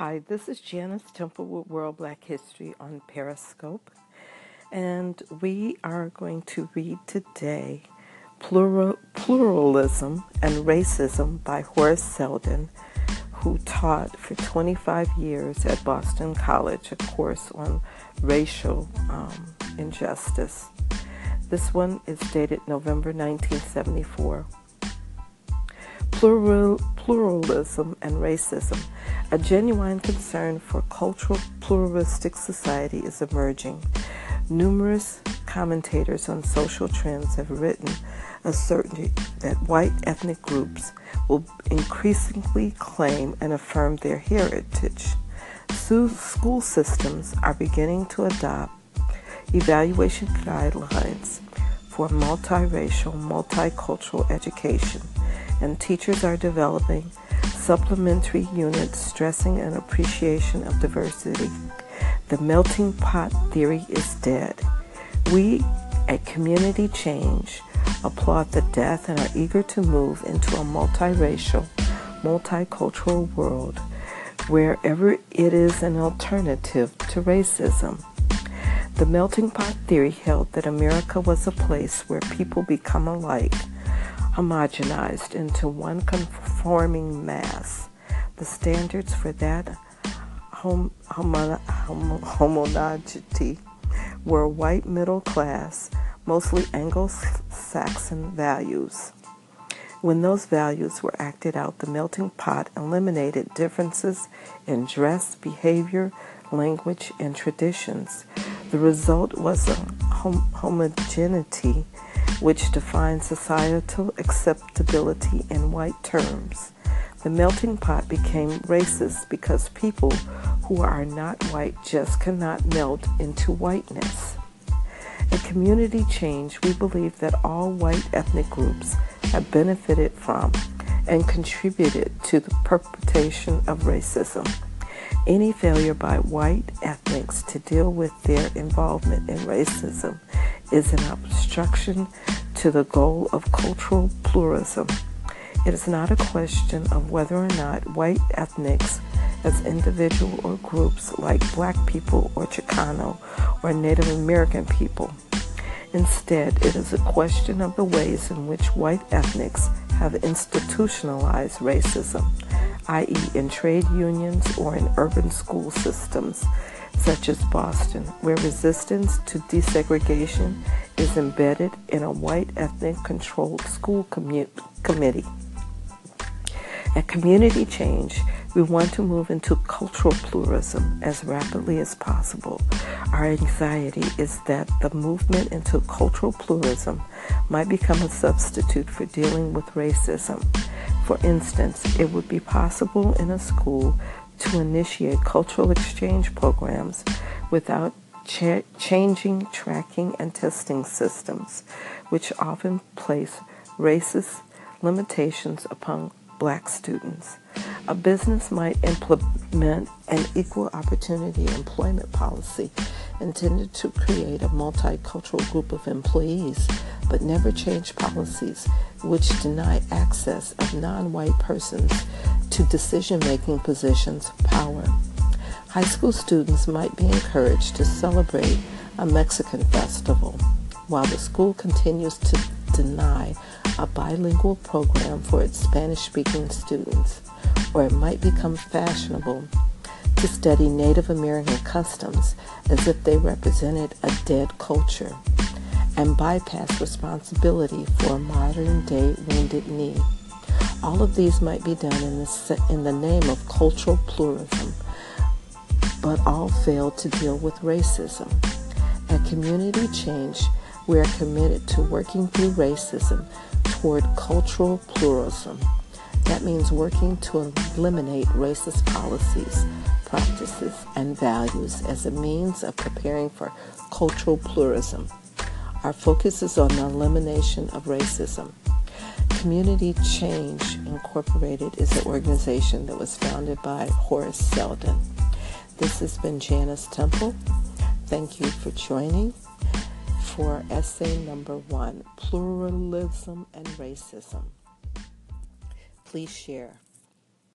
Hi, this is Janice Temple with World Black History on Periscope, and we are going to read today Plural, Pluralism and Racism by Horace Seldon, who taught for 25 years at Boston College a course on racial um, injustice. This one is dated November 1974. Plural, pluralism and racism. A genuine concern for cultural pluralistic society is emerging. Numerous commentators on social trends have written asserting that white ethnic groups will increasingly claim and affirm their heritage. School systems are beginning to adopt evaluation guidelines for multiracial, multicultural education and teachers are developing supplementary units stressing an appreciation of diversity. The melting pot theory is dead. We at Community Change applaud the death and are eager to move into a multiracial, multicultural world wherever it is an alternative to racism. The melting pot theory held that America was a place where people become alike homogenized into one conforming mass. The standards for that hom- homo- homo- homogeneity were white middle class, mostly Anglo Saxon values. When those values were acted out, the melting pot eliminated differences in dress, behavior, language, and traditions. The result was a hom- homogeneity which defines societal acceptability in white terms. The melting pot became racist because people who are not white just cannot melt into whiteness. At Community Change, we believe that all white ethnic groups have benefited from and contributed to the perpetration of racism. Any failure by white ethnics to deal with their involvement in racism is an obstruction to the goal of cultural pluralism. It is not a question of whether or not white ethnics, as individual or groups like black people or Chicano or Native American people. Instead, it is a question of the ways in which white ethnics have institutionalized racism, i.e., in trade unions or in urban school systems such as Boston, where resistance to desegregation is embedded in a white ethnic controlled school commu- committee. At Community Change, we want to move into cultural pluralism as rapidly as possible. Our anxiety is that the movement into cultural pluralism might become a substitute for dealing with racism. For instance, it would be possible in a school to initiate cultural exchange programs without cha- changing tracking and testing systems, which often place racist limitations upon black students. A business might implement an equal opportunity employment policy intended to create a multicultural group of employees, but never change policies which deny access of non white persons to decision making positions of power. High school students might be encouraged to celebrate a Mexican festival while the school continues to deny a bilingual program for its Spanish speaking students, or it might become fashionable to study Native American customs as if they represented a dead culture and bypass responsibility for a modern day wounded knee. All of these might be done in the, in the name of cultural pluralism, but all fail to deal with racism. At Community Change, we are committed to working through racism toward cultural pluralism. That means working to eliminate racist policies, practices, and values as a means of preparing for cultural pluralism. Our focus is on the elimination of racism. Community Change Incorporated is an organization that was founded by Horace Seldon. This has been Janice Temple. Thank you for joining for essay number one Pluralism and Racism. Please share.